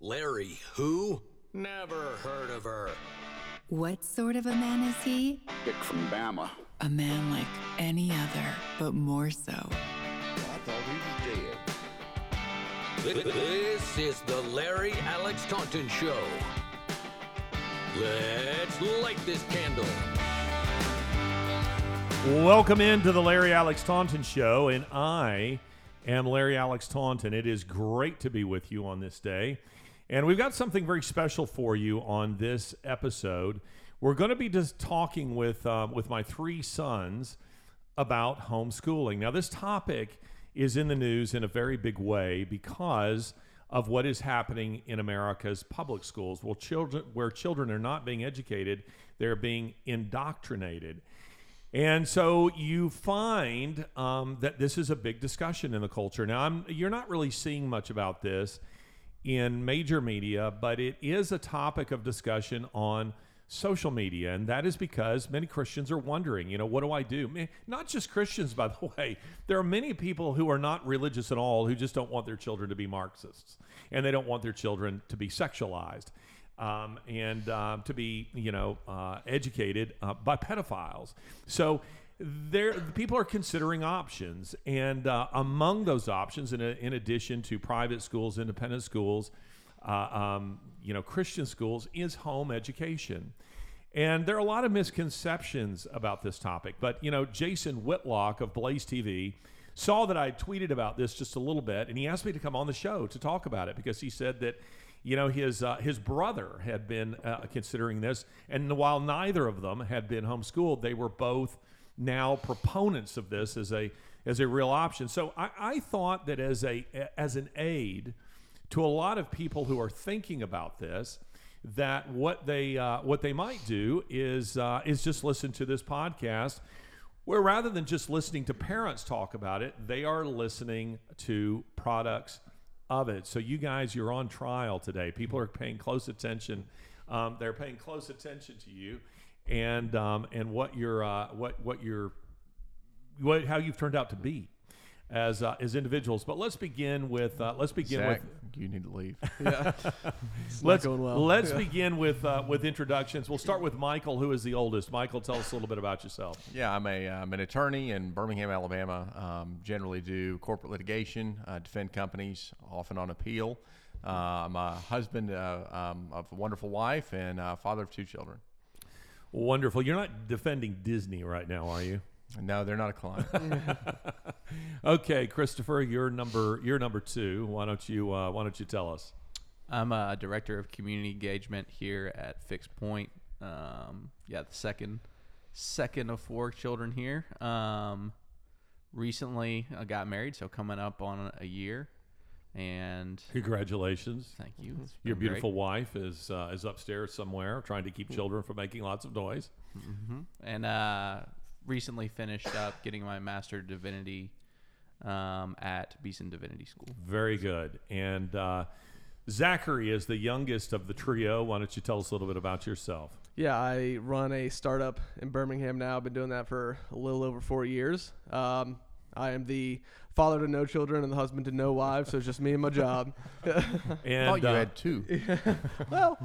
Larry, who? Never heard of her. What sort of a man is he? Dick from Bama. A man like any other, but more so. I thought he was dead. This is the Larry Alex Taunton Show. Let's light this candle. Welcome into the Larry Alex Taunton Show, and I am Larry Alex Taunton. It is great to be with you on this day. And we've got something very special for you on this episode. We're going to be just talking with, um, with my three sons about homeschooling. Now, this topic is in the news in a very big way because of what is happening in America's public schools. Well, children, where children are not being educated, they're being indoctrinated. And so you find um, that this is a big discussion in the culture. Now, I'm, you're not really seeing much about this in major media, but it is a topic of discussion on social media. And that is because many Christians are wondering, you know, what do I do? Not just Christians, by the way. There are many people who are not religious at all who just don't want their children to be Marxists and they don't want their children to be sexualized. Um, and um, to be, you know, uh, educated uh, by pedophiles. So there, people are considering options, and uh, among those options, in, a, in addition to private schools, independent schools, uh, um, you know, Christian schools, is home education. And there are a lot of misconceptions about this topic. But, you know, Jason Whitlock of Blaze TV saw that I tweeted about this just a little bit, and he asked me to come on the show to talk about it because he said that, you know, his, uh, his brother had been uh, considering this. And while neither of them had been homeschooled, they were both now proponents of this as a, as a real option. So I, I thought that as, a, as an aid to a lot of people who are thinking about this, that what they uh, what they might do is uh, is just listen to this podcast, where rather than just listening to parents talk about it, they are listening to products of it. So you guys, you're on trial today. People are paying close attention. Um, they're paying close attention to you, and um, and what you're uh, what what you're what how you've turned out to be as uh, as individuals. But let's begin with uh, let's begin Zach, with you need to leave. let's going well. let's begin with uh, with introductions. We'll start with Michael, who is the oldest. Michael, tell us a little bit about yourself. yeah, I'm a I'm an attorney in Birmingham, Alabama. Um, generally do corporate litigation, uh, defend companies, often on appeal. Uh, I'm a husband uh, um, of a wonderful wife and uh, father of two children. Wonderful. You're not defending Disney right now, are you? No, they're not a client. Okay, Christopher, you're number you're number two. Why don't you uh, Why don't you tell us? I'm a director of community engagement here at Fixed Point. Um, yeah, the second second of four children here. Um, recently, I got married, so coming up on a year. And Congratulations. thank you. It's Your been great. beautiful wife is uh, is upstairs somewhere trying to keep children from making lots of noise. and uh, recently finished up getting my master divinity um, at Beeson Divinity School. Very good. And uh, Zachary is the youngest of the trio. Why don't you tell us a little bit about yourself? Yeah, I run a startup in Birmingham now. I've been doing that for a little over four years. Um, I am the father to no children and the husband to no wives, so it's just me and my job. And thought you uh, had two. well,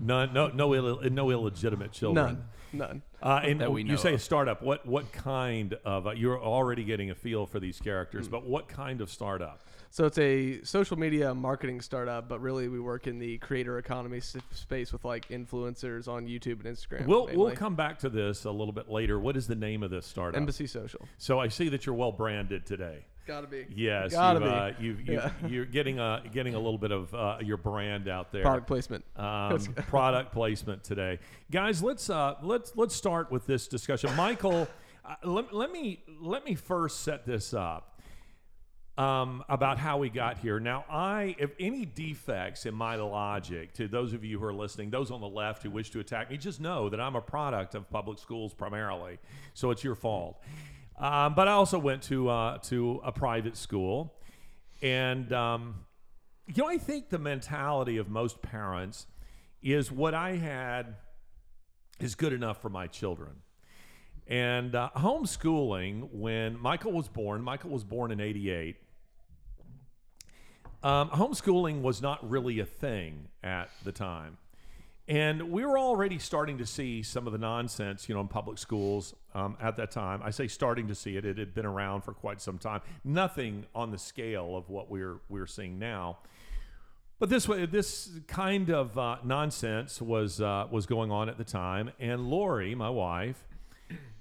none, no no Ill, no illegitimate children. none, none. Uh, and That we you know say a startup. What what kind of? Uh, you're already getting a feel for these characters, but what kind of startup? So it's a social media marketing startup, but really we work in the creator economy s- space with like influencers on YouTube and Instagram. We'll we'll come back to this a little bit later. What is the name of this startup? Embassy Social. So I see that you're well branded today. Gotta be. Yes, Gotta you've, be. uh, you've, Yeah. you're getting a getting a little bit of uh, your brand out there. Product placement. um, product placement today, guys. Let's uh, let's let's start with this discussion. Michael, uh, let, let me let me first set this up um, about how we got here. Now, I if any defects in my logic to those of you who are listening, those on the left who wish to attack me, just know that I'm a product of public schools primarily, so it's your fault. Um, but I also went to uh, to a private school, and um, you know, I think the mentality of most parents is what I had is good enough for my children. And uh, homeschooling, when Michael was born, Michael was born in 88. Um, homeschooling was not really a thing at the time. And we were already starting to see some of the nonsense, you know, in public schools um, at that time. I say starting to see it; it had been around for quite some time. Nothing on the scale of what we're we're seeing now. But this way, this kind of uh, nonsense was uh, was going on at the time. And Lori, my wife,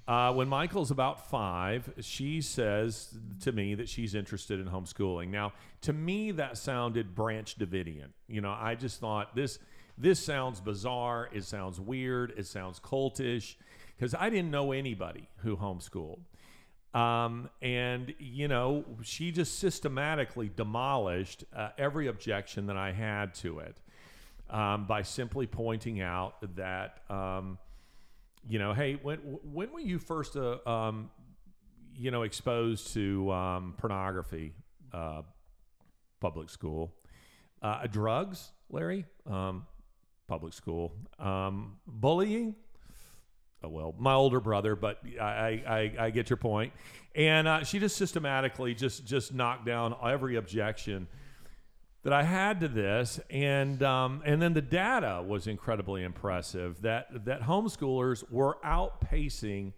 uh, when Michael's about five, she says to me that she's interested in homeschooling. Now, to me, that sounded Branch Davidian. You know, I just thought this this sounds bizarre. It sounds weird. It sounds cultish because I didn't know anybody who homeschooled. Um, and you know, she just systematically demolished uh, every objection that I had to it um, by simply pointing out that, um, you know, hey, when when were you first, uh, um, you know, exposed to um, pornography? Uh, public school, uh, drugs, Larry, um, public school, um, bullying, oh, well, my older brother, but I, I, I get your point. And uh, she just systematically just just knocked down every objection that I had to this, and um, and then the data was incredibly impressive. That that homeschoolers were outpacing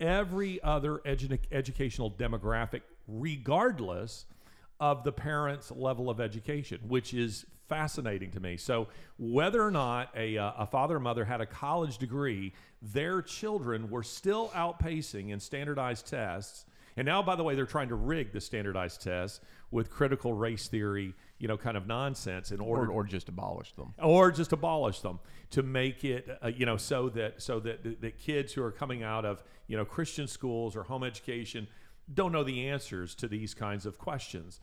every other edu- educational demographic, regardless of the parents' level of education, which is fascinating to me. So, whether or not a, uh, a father or mother had a college degree, their children were still outpacing in standardized tests. And now, by the way, they're trying to rig the standardized tests with critical race theory, you know, kind of nonsense in order, or, or just abolish them. or just abolish them to make it, uh, you know, so that so that that kids who are coming out of you know Christian schools or home education don't know the answers to these kinds of questions.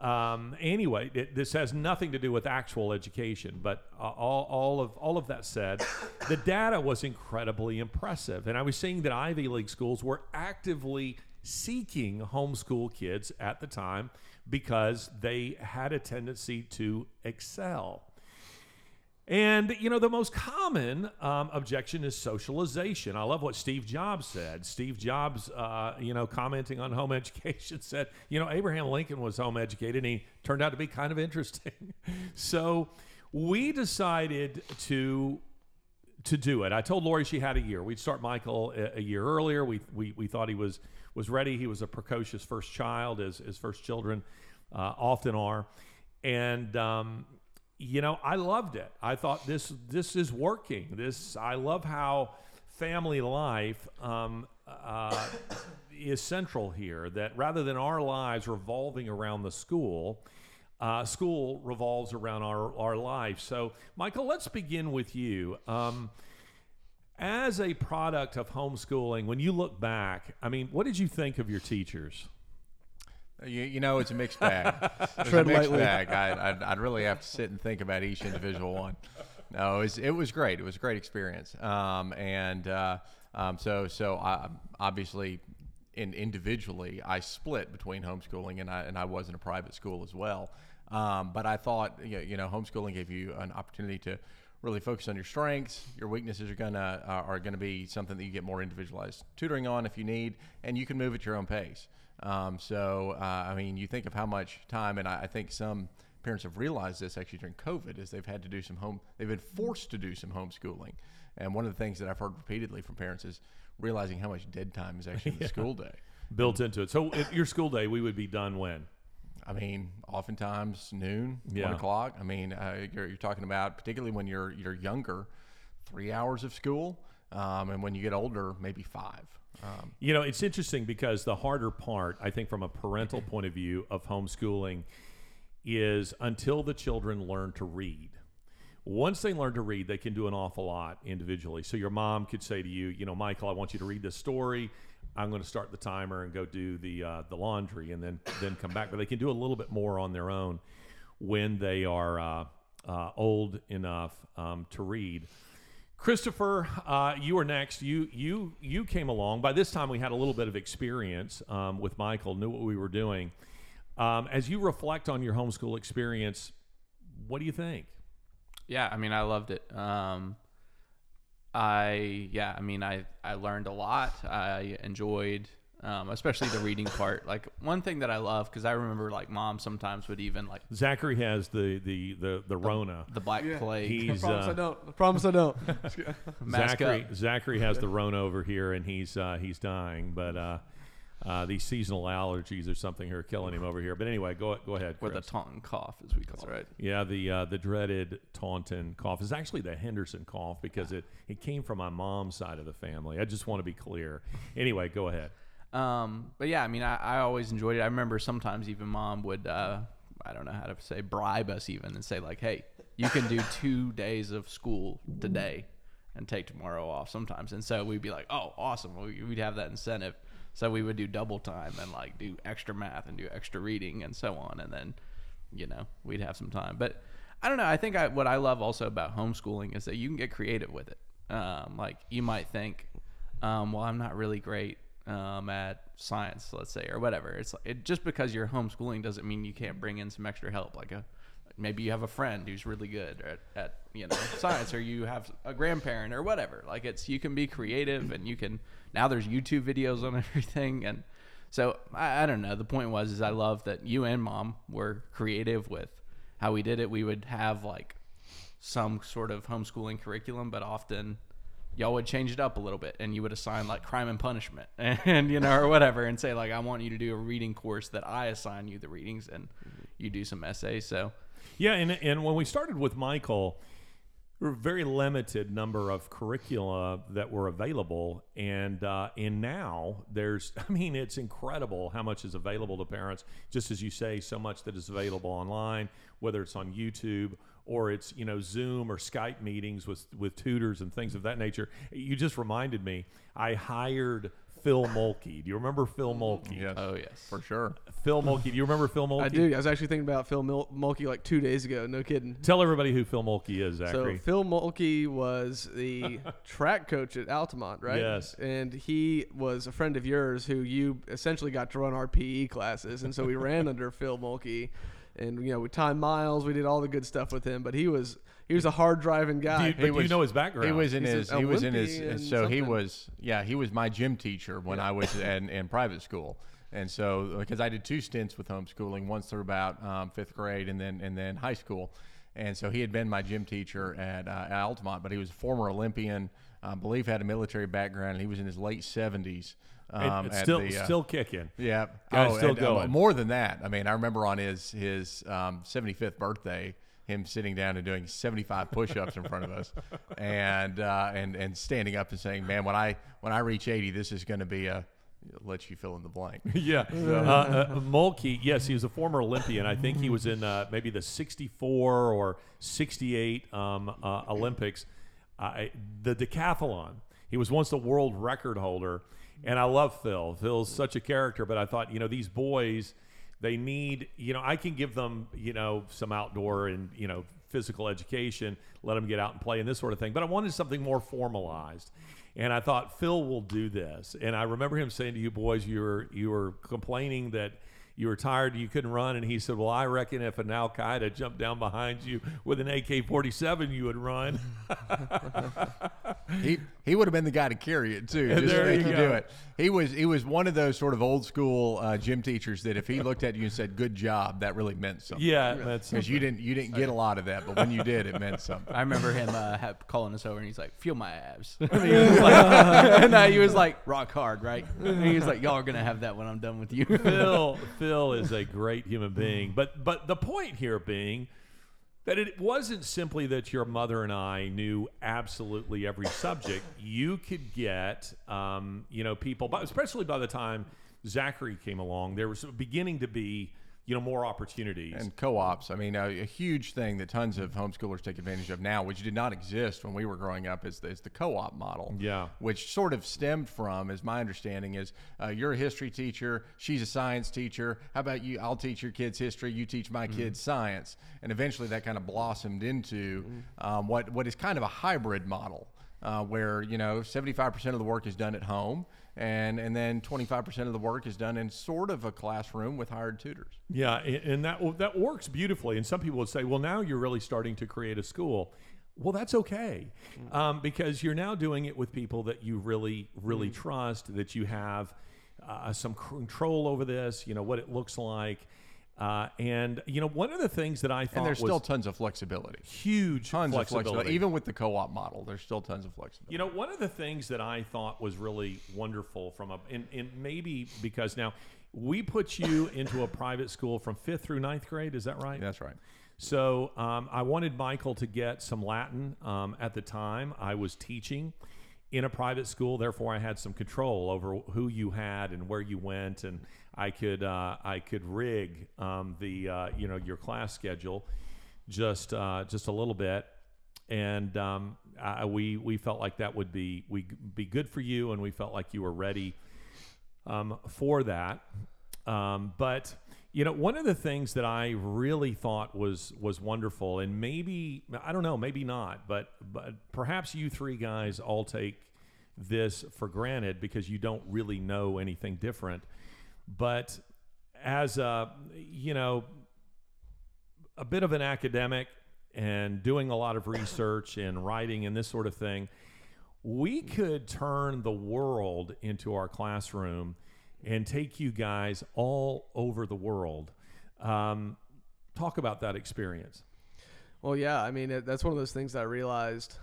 Um, anyway, it, this has nothing to do with actual education, but uh, all, all of all of that said, the data was incredibly impressive, and I was seeing that Ivy League schools were actively seeking homeschool kids at the time because they had a tendency to excel. And, you know, the most common um, objection is socialization. I love what Steve Jobs said. Steve Jobs, uh, you know, commenting on home education, said, you know, Abraham Lincoln was home educated and he turned out to be kind of interesting. so we decided to to do it. I told Lori she had a year. We'd start Michael a, a year earlier. We, we, we thought he was, was ready. He was a precocious first child, as, as first children uh, often are. And, um, you know, I loved it. I thought this this is working. This I love how family life um, uh, is central here. That rather than our lives revolving around the school, uh, school revolves around our our life. So, Michael, let's begin with you. Um, as a product of homeschooling, when you look back, I mean, what did you think of your teachers? You, you know, it's a mixed bag. It's a mixed lightly. bag. I, I'd, I'd really have to sit and think about each individual one. No, it was, it was great. It was a great experience. Um, and uh, um, so, so I, obviously, in individually, I split between homeschooling and I, and I was in a private school as well. Um, but I thought, you know, you know, homeschooling gave you an opportunity to really focus on your strengths. Your weaknesses are gonna uh, are gonna be something that you get more individualized tutoring on if you need, and you can move at your own pace. Um, so, uh, I mean, you think of how much time, and I, I think some parents have realized this actually during COVID, is they've had to do some home, they've been forced to do some homeschooling. And one of the things that I've heard repeatedly from parents is realizing how much dead time is actually in the school day. Built into it. So, your school day, we would be done when? I mean, oftentimes noon, Yeah. one o'clock. I mean, uh, you're, you're talking about particularly when you're you're younger, three hours of school, um, and when you get older, maybe five. Um, You know, it's interesting because the harder part, I think, from a parental point of view of homeschooling, is until the children learn to read. Once they learn to read, they can do an awful lot individually. So your mom could say to you, you know, Michael, I want you to read this story. I'm going to start the timer and go do the uh, the laundry, and then then come back. But they can do a little bit more on their own when they are uh, uh, old enough um, to read. Christopher, uh, you were next. You you you came along. By this time, we had a little bit of experience um, with Michael. Knew what we were doing. Um, as you reflect on your homeschool experience, what do you think? Yeah, I mean, I loved it. Um, I yeah, I mean, I I learned a lot. I enjoyed um, especially the reading part. Like one thing that I love because I remember like mom sometimes would even like Zachary has the the the, the Rona. the black plague. He's I promise uh, I don't. I promise I don't. Zachary up. Zachary has the Rona over here, and he's uh, he's dying. But uh, uh, these seasonal allergies or something are killing him over here. But anyway, go go ahead. with a Chris. Taunton cough, as we call it. Right. Yeah, the uh, the dreaded Taunton cough is actually the Henderson cough because it, it came from my mom's side of the family. I just want to be clear. Anyway, go ahead. Um, but yeah, I mean, I, I always enjoyed it. I remember sometimes even mom would, uh, I don't know how to say, bribe us even and say like, "Hey, you can do two days of school today and take tomorrow off." Sometimes, and so we'd be like, "Oh, awesome!" We'd have that incentive. So we would do double time and like do extra math and do extra reading and so on, and then, you know, we'd have some time. But I don't know. I think I, what I love also about homeschooling is that you can get creative with it. Um, like you might think, um, well, I'm not really great um, at science, let's say, or whatever. It's like, it, just because you're homeschooling doesn't mean you can't bring in some extra help. Like a maybe you have a friend who's really good at, at you know science, or you have a grandparent or whatever. Like it's you can be creative and you can now there's YouTube videos on everything and. So I, I don't know. The point was is I love that you and mom were creative with how we did it. We would have like some sort of homeschooling curriculum, but often y'all would change it up a little bit and you would assign like crime and punishment and you know or whatever and say like I want you to do a reading course that I assign you the readings and mm-hmm. you do some essays. So Yeah, and and when we started with Michael, there were a very limited number of curricula that were available, and uh, and now there's, I mean, it's incredible how much is available to parents. Just as you say, so much that is available online, whether it's on YouTube or it's you know Zoom or Skype meetings with with tutors and things of that nature. You just reminded me, I hired. Phil Mulkey. Do you remember Phil Mulkey? Yes, oh yes. for sure. Phil Mulkey. Do you remember Phil Mulkey? I do. I was actually thinking about Phil Mil- Mulkey like two days ago. No kidding. Tell everybody who Phil Mulkey is, Zachary. So Phil Mulkey was the track coach at Altamont, right? Yes. And he was a friend of yours who you essentially got to run our PE classes, and so we ran under Phil Mulkey, and you know we timed miles, we did all the good stuff with him. But he was he was a hard driving do guy. you, but do you know his background? He was in He's his. He was in his. Olympian So he was. Yeah, he was my gym teacher when I was in, in private school, and so because I did two stints with homeschooling, once through about um, fifth grade, and then and then high school, and so he had been my gym teacher at, uh, at Altamont, but he was a former Olympian. I believe had a military background. and He was in his late seventies. And Um, it's still the, uh, still kicking. yeah, Guy's still and, uh, going. more than that, I mean, I remember on his his um, 75th birthday, him sitting down and doing 75 push-ups in front of us, and uh, and and standing up and saying, "Man, when I when I reach 80, this is going to be a." Let you fill in the blank. yeah. Uh, uh, Mulkey, yes, he was a former Olympian. I think he was in uh, maybe the 64 or 68 um, uh, Olympics. I the decathlon. He was once the world record holder. And I love Phil. Phil's such a character, but I thought, you know, these boys, they need, you know, I can give them, you know, some outdoor and, you know, physical education, let them get out and play and this sort of thing. But I wanted something more formalized. And I thought Phil will do this. And I remember him saying to you boys, you were you were complaining that you were tired, you couldn't run, and he said, "Well, I reckon if an Al Qaeda jumped down behind you with an AK-47, you would run." he he would have been the guy to carry it too. Just There to make you you, go. do it. He was he was one of those sort of old school uh, gym teachers that if he looked at you and said "good job," that really meant something. yeah, that's because you didn't you didn't get a lot of that, but when you did, it meant something. I remember him uh, ha- calling us over and he's like, "Feel my abs," and he was like, and, uh, he was like, "Rock hard, right?" And he was like, "Y'all are gonna have that when I'm done with you." Phil. Phil is a great human being, but but the point here being that it wasn't simply that your mother and I knew absolutely every subject. You could get, um, you know, people, but especially by the time Zachary came along, there was beginning to be, you know, more opportunities. And co-ops, I mean, a, a huge thing that tons of homeschoolers take advantage of now, which did not exist when we were growing up, is the, is the co-op model. Yeah. Which sort of stemmed from, is my understanding, is uh, you're a history teacher, she's a science teacher. How about you? I'll teach your kids history, you teach my kids science, and eventually that kind of blossomed into um, what what is kind of a hybrid model. Uh, where you know 75% of the work is done at home and and then 25% of the work is done in sort of a classroom with hired tutors Yeah, and that that works beautifully. And some people would say, "Well, now you're really starting to create a school." Well, that's okay, um, because you're now doing it with people that you really, really trust, that you have uh, some control over this. You know what it looks like, uh, and you know one of the things that I thought And there's still tons of flexibility. huge Tons of flexibility. flexibility. Even with the co-op model, there's still tons of flexibility. You know, one of the things that I thought was really wonderful from a, and, and maybe because now we put you into a private school from fifth through ninth grade, is that right? That's right. So um, I wanted Michael to get some Latin. Um, at the time, I was teaching in a private school, therefore I had some control over who you had and where you went, and I could uh, I could rig um, the uh, you know your class schedule just uh, just a little bit, and um, I, we we felt like that would be we be good for you, and we felt like you were ready um, for that. Um, but you know, one of the things that I really thought was was wonderful, and maybe I don't know, maybe not, but but perhaps you three guys all take this for granted because you don't really know anything different. But as a you know a bit of an academic and doing a lot of research and writing and this sort of thing, we could turn the world into our classroom and take you guys all over the world. Um, talk about that experience. Well, yeah, I mean it, that's one of those things I realized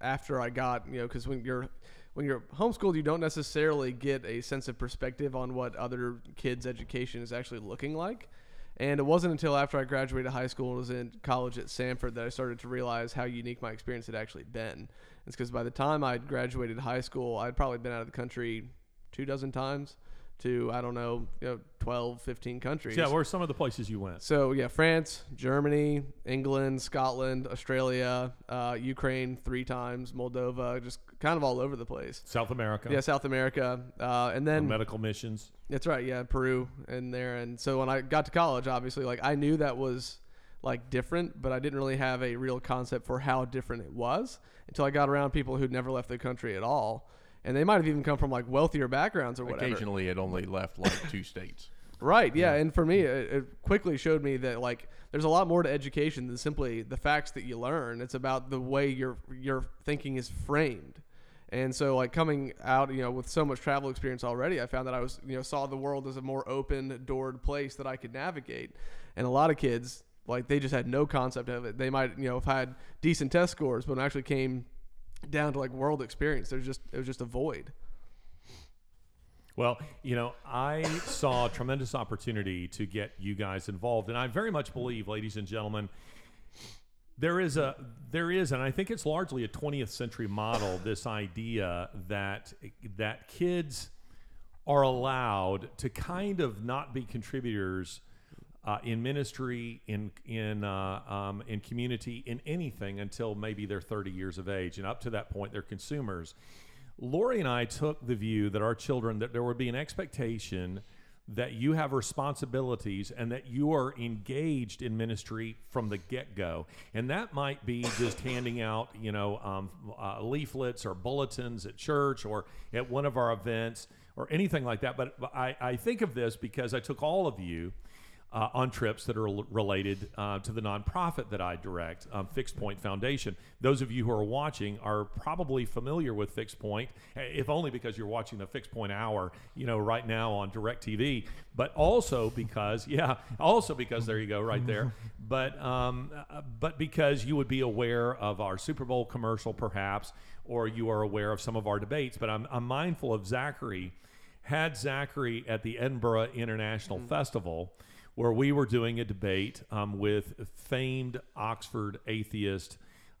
after I got you know because when you're when you're homeschooled, you don't necessarily get a sense of perspective on what other kids' education is actually looking like. And it wasn't until after I graduated high school and was in college at Samford that I started to realize how unique my experience had actually been. It's because by the time I'd graduated high school, I'd probably been out of the country two dozen times to, I don't know, you know 12, 15 countries. Yeah, where are some of the places you went? So yeah, France, Germany, England, Scotland, Australia, uh, Ukraine three times, Moldova, just kind of all over the place. South America. Yeah, South America, uh, and then medical missions. that's right. Yeah, Peru and there. And so when I got to college, obviously, like I knew that was like different, but I didn't really have a real concept for how different it was until I got around people who'd never left the country at all. And they might have even come from like wealthier backgrounds or whatever. Occasionally, it only left like two states. Right. Yeah. And for me, it, it quickly showed me that like there's a lot more to education than simply the facts that you learn. It's about the way your your thinking is framed. And so like coming out, you know, with so much travel experience already, I found that I was, you know, saw the world as a more open doored place that I could navigate. And a lot of kids, like they just had no concept of it. They might, you know, have had decent test scores, but when it actually came down to like world experience, there's just it was just a void. Well, you know, I saw tremendous opportunity to get you guys involved, and I very much believe, ladies and gentlemen, there is a there is, and I think it's largely a 20th century model. This idea that that kids are allowed to kind of not be contributors uh, in ministry, in in uh, um, in community, in anything until maybe they're 30 years of age, and up to that point, they're consumers. Lori and I took the view that our children that there would be an expectation that you have responsibilities and that you are engaged in ministry from the get-go. And that might be just handing out you know um, uh, leaflets or bulletins at church or at one of our events or anything like that. But, but I, I think of this because i took all of you uh, on trips that are l- related uh, to the nonprofit that I direct, um, Fixed Point Foundation. Those of you who are watching are probably familiar with Fixed Point, eh, if only because you're watching the Fixed Point Hour, you know, right now on DirecTV, but also because, yeah, also because there you go, right there, but um, uh, but because you would be aware of our Super Bowl commercial, perhaps, or you are aware of some of our debates. But I'm, I'm mindful of Zachary. Had Zachary at the Edinburgh International Festival where we were doing a debate um, with famed Oxford atheist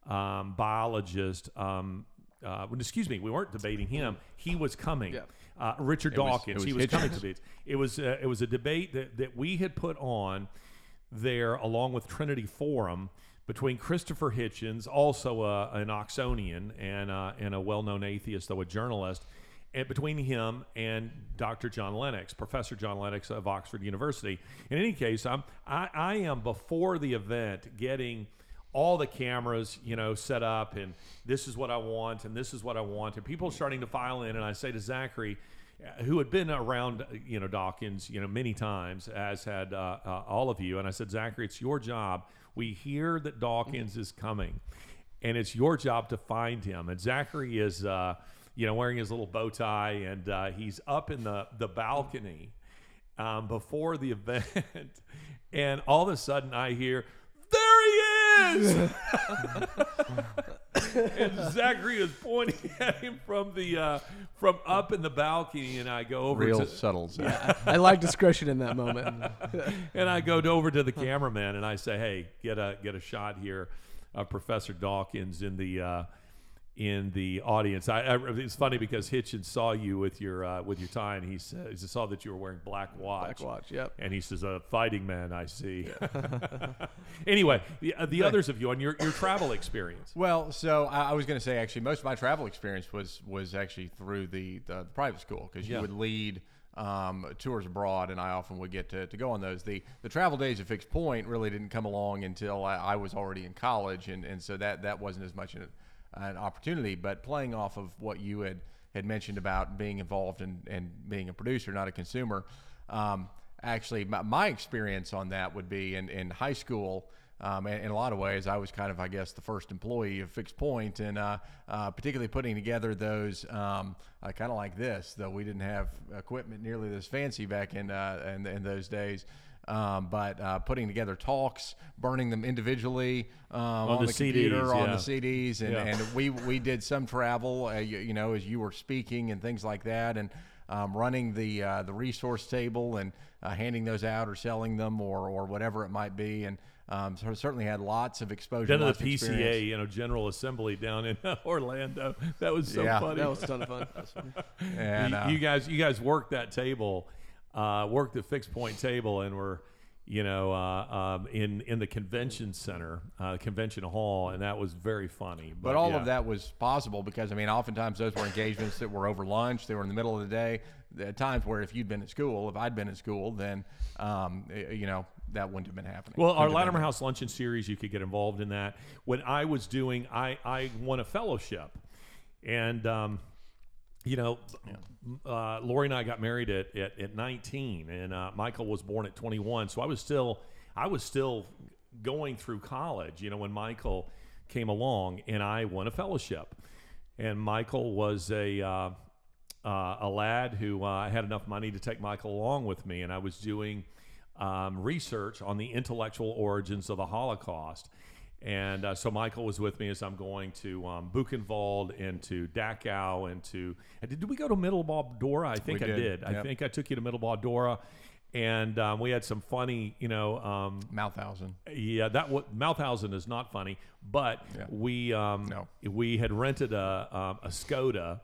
um, biologist. Um, uh, excuse me, we weren't debating him. He was coming. Yeah. Uh, Richard was- Dawkins. it he was was coming to debates. It was uh, it was a debate that, that we had put on there along with Trinity Forum between Christopher Hitchens, also uh, an Oxonian and uh, and a well-known atheist, though a journalist, between him and Dr. John Lennox, Professor John Lennox of Oxford University. In any case, I'm I, I am before the event getting all the cameras, you know, set up, and this is what I want, and this is what I want, and people are starting to file in, and I say to Zachary, who had been around, you know, Dawkins, you know, many times, as had uh, uh, all of you, and I said, Zachary, it's your job. We hear that Dawkins is coming, and it's your job to find him. And Zachary is. Uh, you know, wearing his little bow tie, and uh, he's up in the the balcony um, before the event, and all of a sudden I hear, "There he is!" and Zachary is pointing at him from the uh, from up in the balcony, and I go over Real to subtle. Zach. I like discretion in that moment. and I go over to the cameraman and I say, "Hey, get a get a shot here of Professor Dawkins in the uh, in the audience." I, I it's funny because Hitchens saw you with your uh, with your tie, and he said he saw that you were wearing black watch. Black watch, yep. And he says, "A fighting man, I see." anyway, the, uh, the others of you on your your travel experience. Well, so I, I was going to say actually, most of my travel experience was was actually through the the, private school because you Yeah. would lead um, tours abroad, and I often would get to, to go on those. The the travel days at Fixed Point really didn't come along until I, I was already in college, and, and so that that wasn't as much an, an opportunity. But playing off of what you had had mentioned about being involved in and being a producer, not a consumer. Um, actually, my, my experience on that would be in, in high school. Um, and in a lot of ways, I was kind of, I guess, the first employee of Fixed Point, and uh, uh, particularly putting together those um, uh, kind of like this. Though we didn't have equipment nearly this fancy back in uh, in, in those days, um, but uh, putting together talks, burning them individually um, on, the computer, CDs, on yeah. the CDs, and, Yeah. and we we did some travel, uh, you, you know, as you were speaking and things like that, and um, running the uh, the resource table and uh, handing those out or selling them or or whatever it might be, and um, so certainly had lots of exposure. Then to the PCA, experience. you know, General Assembly down in Orlando. That was so Yeah. funny. that was a ton of fun. and you, uh, you guys, you guys worked that table, uh, worked the fixed point table, and were, you know, uh, um, in in the convention center, uh, convention hall, and that was very funny. But, But all yeah. of that was possible because I mean, oftentimes those were engagements that were over lunch. They were in the middle of the day. At times where if you'd been at school, if I'd been at school, then um, you know that wouldn't have been happening. Well, our Latimer House Luncheon Series, you could get involved in that. When I was doing, I, I won a fellowship. And, um, you know, uh, Lori and I got married at, at, at 19, and uh, Michael was born at 21. So I was still, I was still going through college, you know, when Michael came along, and I won a fellowship. And Michael was a, uh, uh, a lad who uh, had enough money to take Michael along with me, and I was doing um, research on the intellectual origins of the Holocaust. And uh, so Michael was with me as I'm going to um, Buchenwald and to Dachau and to. and Did, did we go to Mittelbau Dora? I think We I did, did. I think I took you to Mittelbau Dora, and um, we had some funny, you know, um, Mauthausen. yeah, that what Mauthausen is not funny, but Yeah. we um, No. we had rented a um, a Skoda,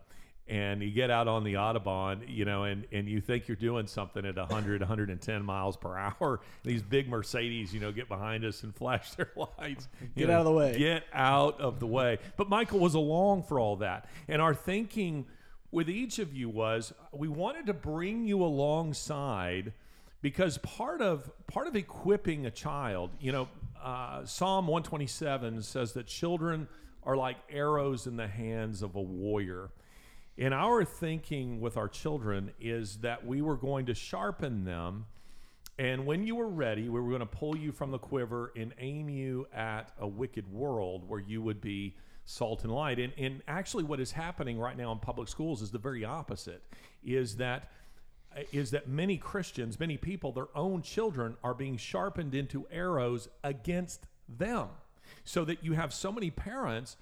and you get out on the autobahn, you know, and, and you think you're doing something at 100, 110 miles per hour. These big Mercedes, you know, get behind us and flash their lights. Get know, out of the way. Get out of the way. But Michael was along for all that, and our thinking with each of you was we wanted to bring you alongside because part of part of equipping a child you know uh, psalm 127 says that children are like arrows in the hands of a warrior and our thinking with our children is that we were going to sharpen them and when you were ready, we were going to pull you from the quiver and aim you at a wicked world where you would be salt and light. And, and actually, what is happening right now in public schools is the very opposite. Is that is that many Christians, many people, their own children are being sharpened into arrows against them, so that you have so many parents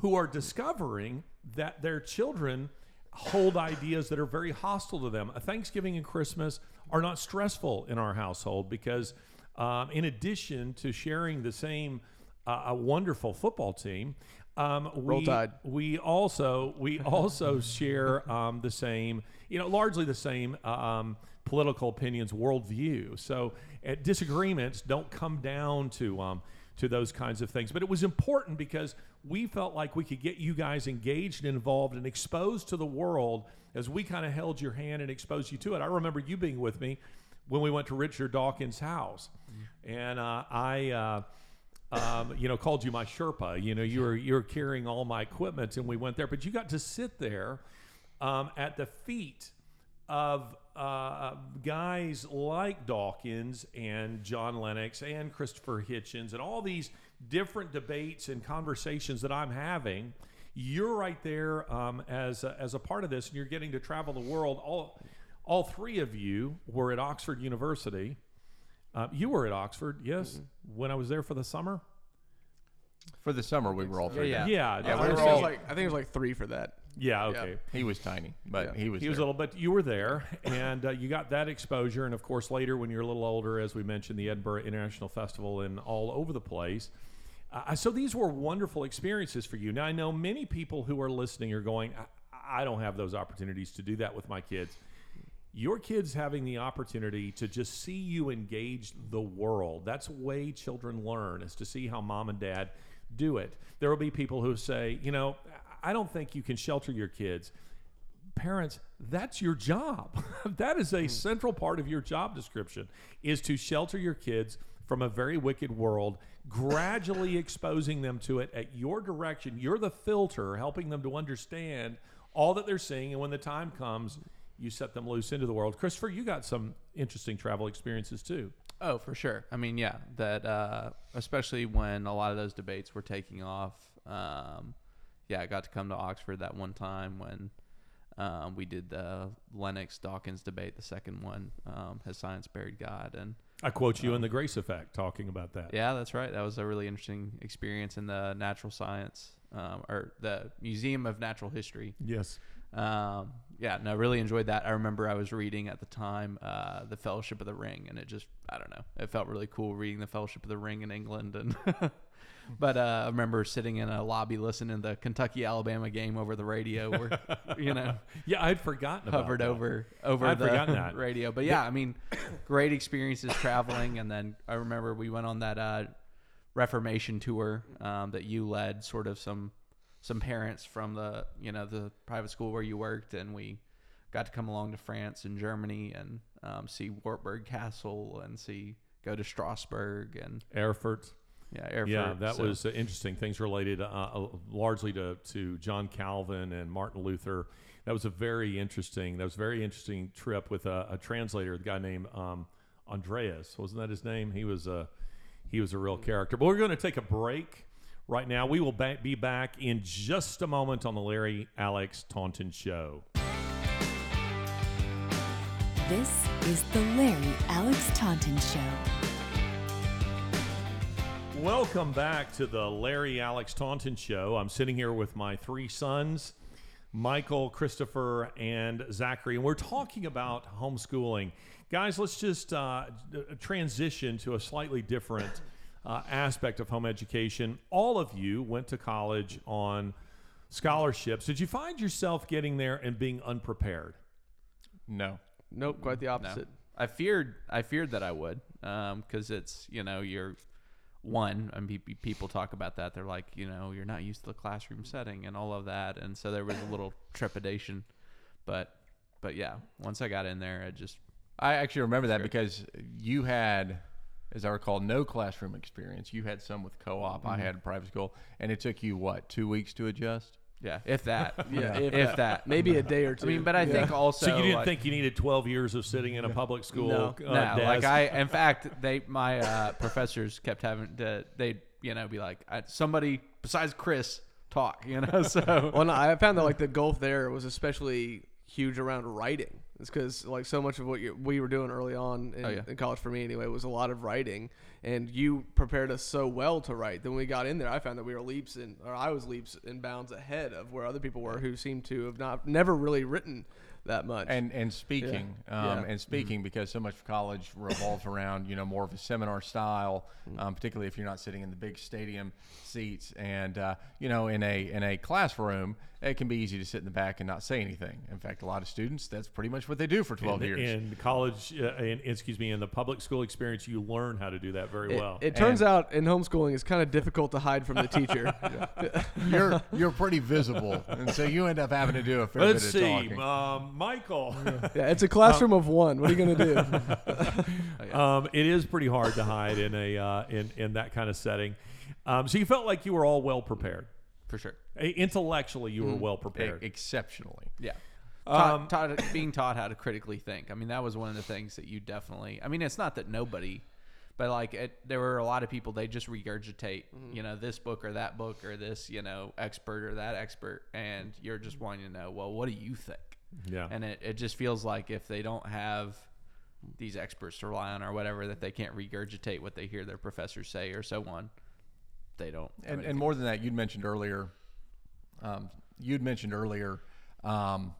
who are discovering that their children hold ideas that are very hostile to them. Thanksgiving and Christmas are not stressful in our household because, um, in addition to sharing the same uh, a wonderful football team, um, we, we also we also share um, the same, you know, largely the same um, political opinions, worldview. So uh, disagreements don't come down to um, to those kinds of things. But it was important because we felt like we could get you guys engaged and involved and exposed to the world as we kind of held your hand and exposed you to it. I remember you being with me when we went to Richard Dawkins' house, and uh, I. Uh, um, you know, called you my Sherpa. You know, you were you were carrying all my equipment, and we went there. But you got to sit there um, at the feet of uh, guys like Dawkins and John Lennox and Christopher Hitchens and all these different debates and conversations that I'm having. you're right there um, as a, as a part of this, and you're getting to travel the world. All all three of you were at Oxford University. Uh, you were at Oxford, yes, when I was there for the summer. For the summer, we were all three. Yeah. there. Yeah, Yeah, I we think were it was all- like I think it was like three for that. yeah, okay. He was tiny, but he was. He was there. little, but you were there, and uh, you got that exposure. And of course, later when you're a little older, as we mentioned, the Edinburgh International Festival and all over the place. Uh, so these were wonderful experiences for you. Now I know many people who are listening are going, I, I don't have those opportunities to do that with my kids. Your kids having the opportunity to just see you engage the world. That's the way children learn is to see how mom and dad do it. There will be people who say, you know, I don't think you can shelter your kids parents that's your job that is a central part of your job description is to shelter your kids from a very wicked world gradually exposing them to it at your direction you're the filter helping them to understand all that they're seeing and when the time comes you set them loose into the world christopher you got some interesting travel experiences too Oh, for sure. I mean, yeah, that uh, especially when a lot of those debates were taking off. Um, yeah, I got to come to Oxford that one time when um, we did the Lennox Dawkins debate. The second one um, has science buried God, and i quote you in the grace effect talking about that yeah, that's right. That was a really interesting experience in the natural science um, or the Museum of Natural History. yes Um, yeah, no, I really enjoyed that. I remember I was reading at the time uh, the Fellowship of the Ring, and it just I don't know, it felt really cool reading the Fellowship of the Ring in England, and but uh, I remember sitting in a lobby listening to the Kentucky Alabama game over the radio, where you know yeah i'd forgotten about hovered that. over over I'd the radio. But yeah, I mean, great experiences traveling, and then I remember we went on that uh, Reformation tour um, that you led, sort of some some parents from the you know the private school where you worked, and we got to come along to France and Germany and um, see Wartburg Castle and see go to Strasbourg and erfurt yeah, Erfurt. Yeah, that So- was uh, interesting. Things related uh, uh, largely to, to John Calvin and Martin Luther. That was a very interesting. That was a very interesting trip with a, a translator, a guy named um, Andreas. Wasn't that his name? He was a he was a real character. But we're going to take a break right now. We will ba- be back in just a moment on the Larry Alex Taunton Show. This is the Larry Alex Taunton Show. Welcome back to the Larry Alex Taunton Show. I'm sitting here with my three sons, Michael, Christopher, and Zachary, and we're talking about homeschooling. Guys, let's just uh, transition to a slightly different uh, aspect of home education. All of you went to college on scholarships. Did you find yourself getting there and being unprepared? No. Nope, quite the No. opposite. I feared I feared that I would because it's you know you're one and pe- pe- people talk about that they're like you know you're not used to the classroom setting and all of that and so there was a little trepidation but but yeah once I got in there I just I actually remember that because you had, as I recall, no classroom experience. You had some with co-op. I mm-hmm. had private school, and it took you what two weeks to adjust. Yeah if that Yeah, if, that Maybe a day or two. I mean but I Yeah. think also So, you didn't like- think you needed 12 years of sitting in a public school No. uh, no, like? I, in fact, they my uh, professors kept having to, they, you know, be like, I, somebody besides Chris talk, you know. So Well, no, I found that like the gulf there was especially huge around writing. It's because like so much of what you, we were doing early on in, Oh, yeah. in college for me anyway was a lot of writing, and you prepared us so well to write. Then when we got in there, I found that we were leaps and or I was leaps and bounds ahead of where other people were who seemed to have not never really written that much. And and speaking, Yeah. um, Yeah. Mm-hmm. and speaking because so much of college revolves around you know more of a seminar style, Mm-hmm. um, particularly if you're not sitting in the big stadium seats. And uh, you know, in a in a classroom, it can be easy to sit in the back and not say anything. In fact, a lot of students that's pretty much what they do for 12 in, years. in college, uh, in, excuse me, in the public school experience, you learn how to do that very it, well. it turns And- out in homeschooling it's kind of difficult to hide from the teacher. you're you're pretty visible, and so you end up having to do a fair Let's bit see, of talking. um, Michael. yeah, it's a classroom of one. What are you gonna do? um, it is pretty hard to hide in a uh, in in that kind of setting. Um, so you felt like you were all well prepared. For sure, Intellectually, you were well E- prepared. exceptionally. yeah. Um, Taught, taught, being taught how to critically think. I mean, that was one of the things that you definitely. I mean, it's not that nobody, But like, it, there were a lot of people they just regurgitate, you know, this book or that book or this, you know, expert or that expert, and you're just wanting to know, well, what do you think? Yeah. And it, it just feels like if they don't have these experts to rely on or whatever, that they can't regurgitate what they hear their professors say or so on. They don't. And, and more than that, you'd mentioned earlier. Um, you'd mentioned earlier, um,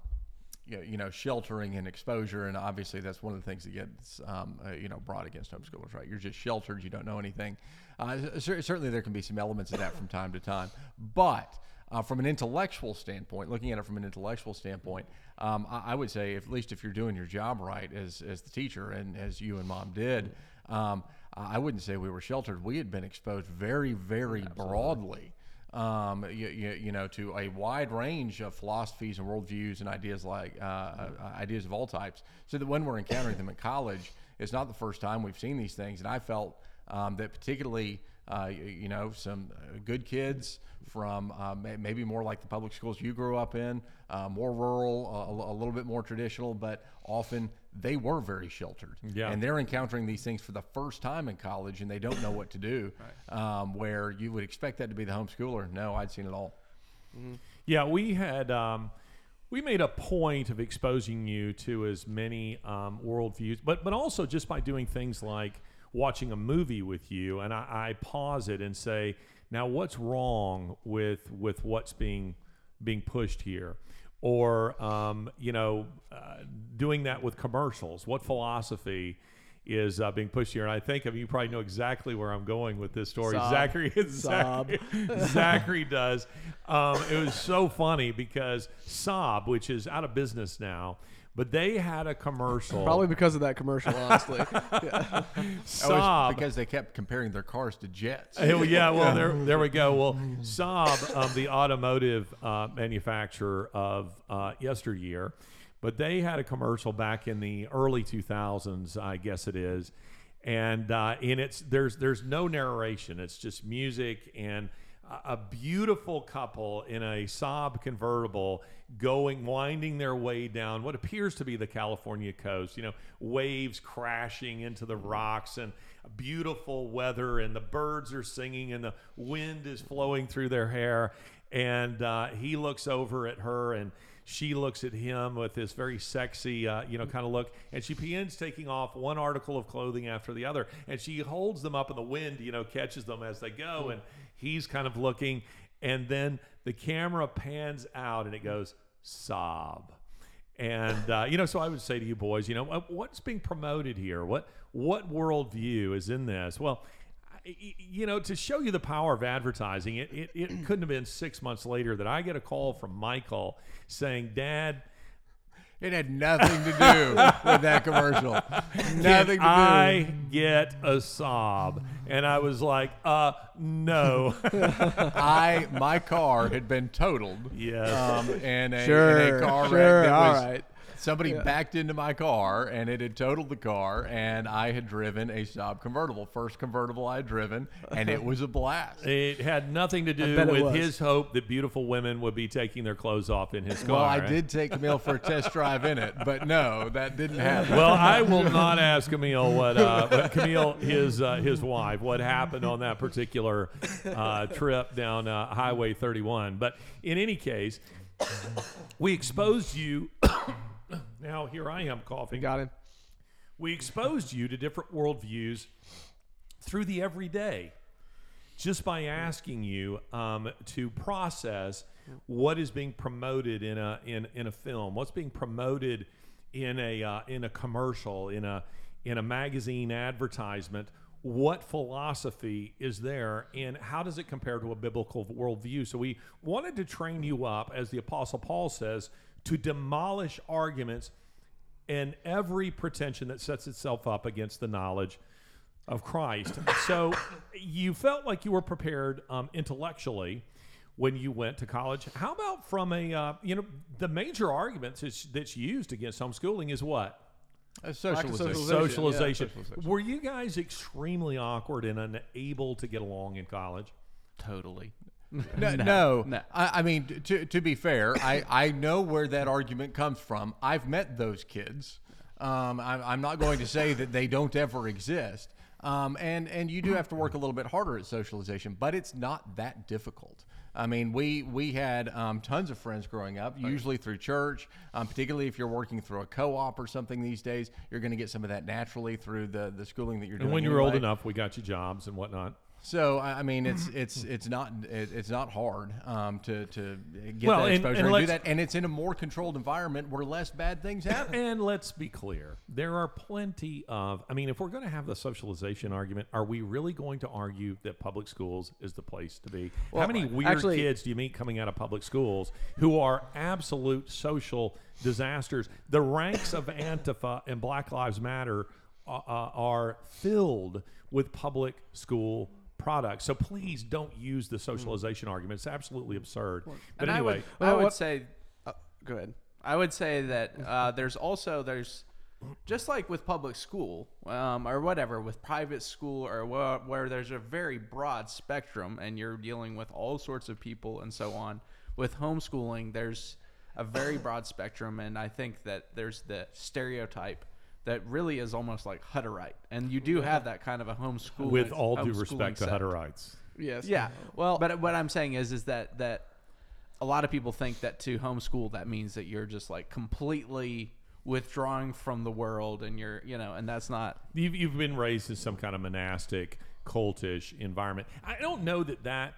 you, know, you know, sheltering and exposure, and obviously that's one of the things that gets um, uh, you know brought against homeschoolers. Right? You're just sheltered. You don't know anything. Uh, cer- certainly, there can be some elements of that from time to time, but. Uh, from an intellectual standpoint, looking at it from an intellectual standpoint, um, I, I would say, if, at least if you're doing your job right as, as the teacher and as you and mom did, um, I wouldn't say we were sheltered. We had been exposed very, very broadly um, you, you, you know, to a wide range of philosophies and worldviews and ideas like uh, uh, ideas of all types. So that when we're encountering them in college, it's not the first time we've seen these things. And I felt um, that particularly, uh, you, you know, some uh, good kids from uh, maybe more like the public schools you grew up in, uh, more rural, uh, a, a little bit more traditional, but often they were very sheltered. Yeah. And they're encountering these things for the first time in college and they don't know what to do. um, where you would expect that to be the homeschooler. No, I'd seen it all. Yeah, we had um, we made a point of exposing you to as many um, worldviews, but but also just by doing things like watching a movie with you, and I, I pause it and say, now what's wrong with with what's being being pushed here, or um, you know, uh, doing that with commercials. What philosophy? Is uh, being pushed here, and I think of you probably know exactly where I'm going with this story. Saab. Zachary, Zachary, Zachary does. Um, it was so funny because Saab, which is out of business now, but they had a commercial. Probably because of that commercial, honestly. Yeah. Oh, Saab. because they kept comparing their cars to jets. Oh, yeah, well, there, there we go. Well, Saab, um, the automotive uh, manufacturer of uh, yesteryear, but they had a commercial back in the early 2000s, I guess it is, and uh, in it's there's there's no narration. It's just music and a- beautiful couple in a Saab convertible going winding their way down what appears to be the California coast. You know, waves crashing into the rocks and beautiful weather, and the birds are singing, and the wind is flowing through their hair. And uh, he looks over at her, and she looks at him with this very sexy, uh, you know, kind of look. And she begins taking off one article of clothing after the other, and she holds them up in the wind, you know, catches them as they go, and he's kind of looking, and then the camera pans out, and it goes Saab. And uh, you know, so I would say to you boys, you know, uh, what's being promoted here? What what worldview is in this? Well, you know, to show you the power of advertising, it, it, it couldn't have been six months later that I get a call from Michael saying, "Dad, It had nothing to do with that commercial. can nothing to do. I get a Saab?" And I was like, "Uh, no." I my car had been totaled. Yes. Um, in a, Sure, in a car sure, wreck that all was right. Somebody backed into my car and it had totaled the car and I had driven a Saab convertible, first convertible I had driven, and it was a blast. It had nothing to do with his hope that beautiful women would be taking their clothes off in his car. Well, I right? did take Camille for a test drive in it, but no, that didn't happen. Well, I will not ask Camille what, uh, what Camille, his uh, his wife, what happened on that particular uh, trip down uh, Highway 31. But in any case, we exposed you. Now here I am coughing. Got him. We exposed you to different worldviews through the everyday, just by asking you um, to process what is being promoted in a in, in a film, what's being promoted in a uh, in a commercial, in a in a magazine advertisement. What philosophy is there, and how does it compare to a biblical worldview? So we wanted to train you up, as the Apostle Paul says, to demolish arguments and every pretension that sets itself up against the knowledge of Christ. so you felt like you were prepared um, intellectually when you went to college. How about from a uh, you know the major arguments that's, that's used against homeschooling is what Uh, socialization. socialization. socialization. yeah, socialization. Were you guys extremely awkward and unable to get along in college? totally. No, no. no. I, I mean, to, to be fair, I, I know where that argument comes from. I've met those kids. Um, I, I'm not going to say that they don't ever exist. Um, and and you do have to work a little bit harder at socialization, but it's not that difficult. I mean, we we had um, tons of friends growing up, usually through church. Um, particularly if you're working through a co-op or something these days, you're going to get some of that naturally through the the schooling that you're doing. And when you were old enough, we got you jobs and whatnot. So I I mean, it's it's it's not it's not hard um, to to get Well, that exposure and and, do that, and it's in a more controlled environment where less bad things happen. And let's be clear, there are plenty of. I mean, if we're going to have the socialization argument, are we really going to argue that public schools is the place to be? How many weird actually- kids do you meet coming out of public schools who are absolute social disasters? The ranks of Antifa and Black Lives Matter uh, uh, are filled with public school products. So please don't use the socialization argument. It's absolutely absurd. But anyway, I would, Well, I would what- say Uh, go ahead. I would say that uh, there's also there's just like with public school um, or whatever with private school or where, where there's a very broad spectrum and you're dealing with all sorts of people and so on. With homeschooling, there's a very broad spectrum, and I think that there's the stereotype that really is almost like Hutterite, and you do have that kind of a homeschool with all due homeschooling respect to sect. Hutterites. Yes. Yeah. Well, but what I'm saying is, is that that a lot of people think that to homeschool that means that you're just like completely withdrawing from the world, and you're, you know, and that's not. You've, you've been raised in some kind of monastic, cultish environment. I don't know that that,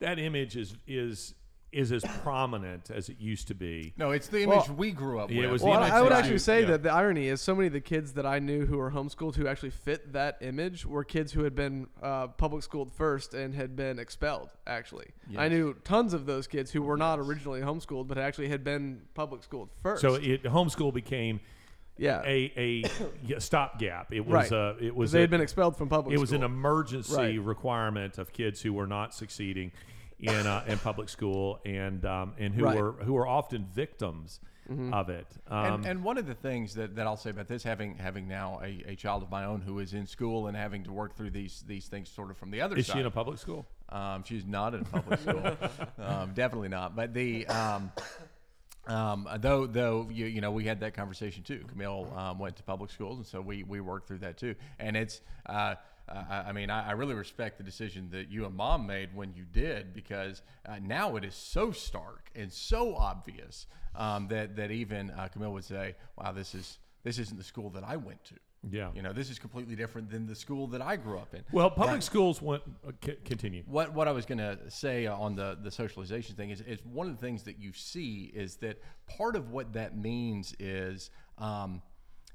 that image is is is as prominent as it used to be. No, it's the image Well, we grew up yeah, it with. was the Well, image I would actually you- say yeah. that the irony is so many of the kids that I knew who were homeschooled who actually fit that image were kids who had been uh, public schooled first and had been expelled. Actually, I knew tons of those kids who were not originally homeschooled but actually had been public schooled first. So it homeschool became yeah, a a yeah, stopgap. It was Right. uh, it was they a- had been expelled from public. it was an emergency Right. requirement of kids who were not succeeding in uh, in public school and um, and who Right. were who were often victims of it. Um, and, and one of the things that, that I'll say about this, having having now a, a child of my own who is in school and having to work through these these things sort of from the other is side. she in a public school? Um, she's not in a public school, um, definitely not. But the um, um, though though you you know we had that conversation too. Camille um, went to public schools, and so we we worked through that too. And it's uh, I, I mean I, I really respect the decision that you and mom made when you did because uh, now it is so stark and so obvious um, that that even uh, Camille would say, "Wow, this is this isn't the school that I went to." Yeah. You know, this is completely different than the school that I grew up in. Well, public schools went. Uh, c- continue. What what I was going to say on the the socialization thing is is one of the things that you see is that part of what that means is um,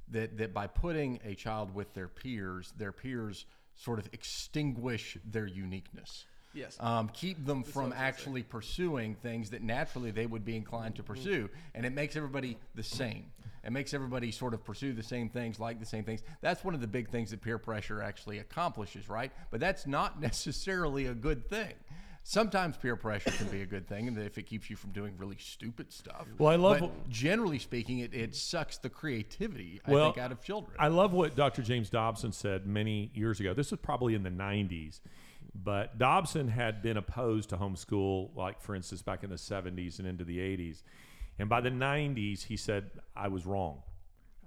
that that by putting a child with their peers, their peers sort of extinguish their uniqueness. Yes. Um, keep them from actually pursuing things that naturally they would be inclined to pursue, and it makes everybody the same. It makes everybody sort of pursue the same things, like the same things. That's one of the big things that peer pressure actually accomplishes, right? But that's not necessarily a good thing. Sometimes peer pressure can be a good thing, and if it keeps you from doing really stupid stuff. Well, I love But generally speaking, it, it sucks the creativity I Well, think out of children. I love what Dr. James Dobson said many years ago. This was probably in the 90s, but Dobson had been opposed to homeschool, like, for instance, back in the 70s and into the 80s. And by the 90s, he said, I was wrong.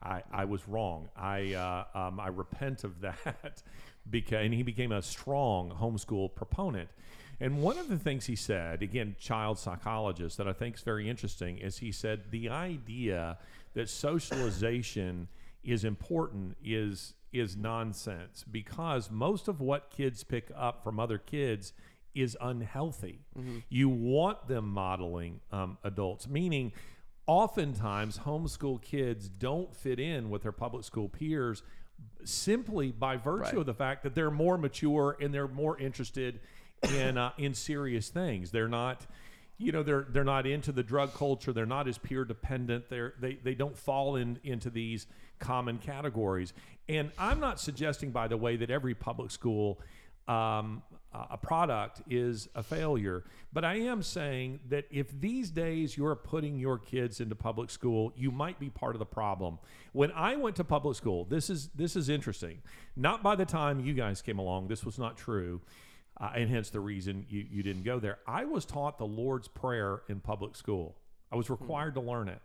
I, I was wrong. I, uh, um, I repent of that. because, and he became a strong homeschool proponent. And one of the things he said, again, child psychologist, that I think is very interesting, is he said the idea that socialization is important is is nonsense because most of what kids pick up from other kids is unhealthy. You want them modeling um, adults, meaning oftentimes homeschool kids don't fit in with their public school peers simply by virtue Right. of the fact that they're more mature and they're more interested in uh, in serious things. They're not you know they're they're not into the drug culture. They're not as peer dependent. They're they, they don't fall in into these common categories. And i'm not suggesting by the way that every public school um, a product is a failure but i am saying that if these days you're putting your kids into public school you might be part of the problem. When i went to public school this is this is interesting. Not by the time you guys came along this was not true uh, and hence the reason you, you didn't go there. I was taught the Lord's Prayer in public school. I was required to learn it.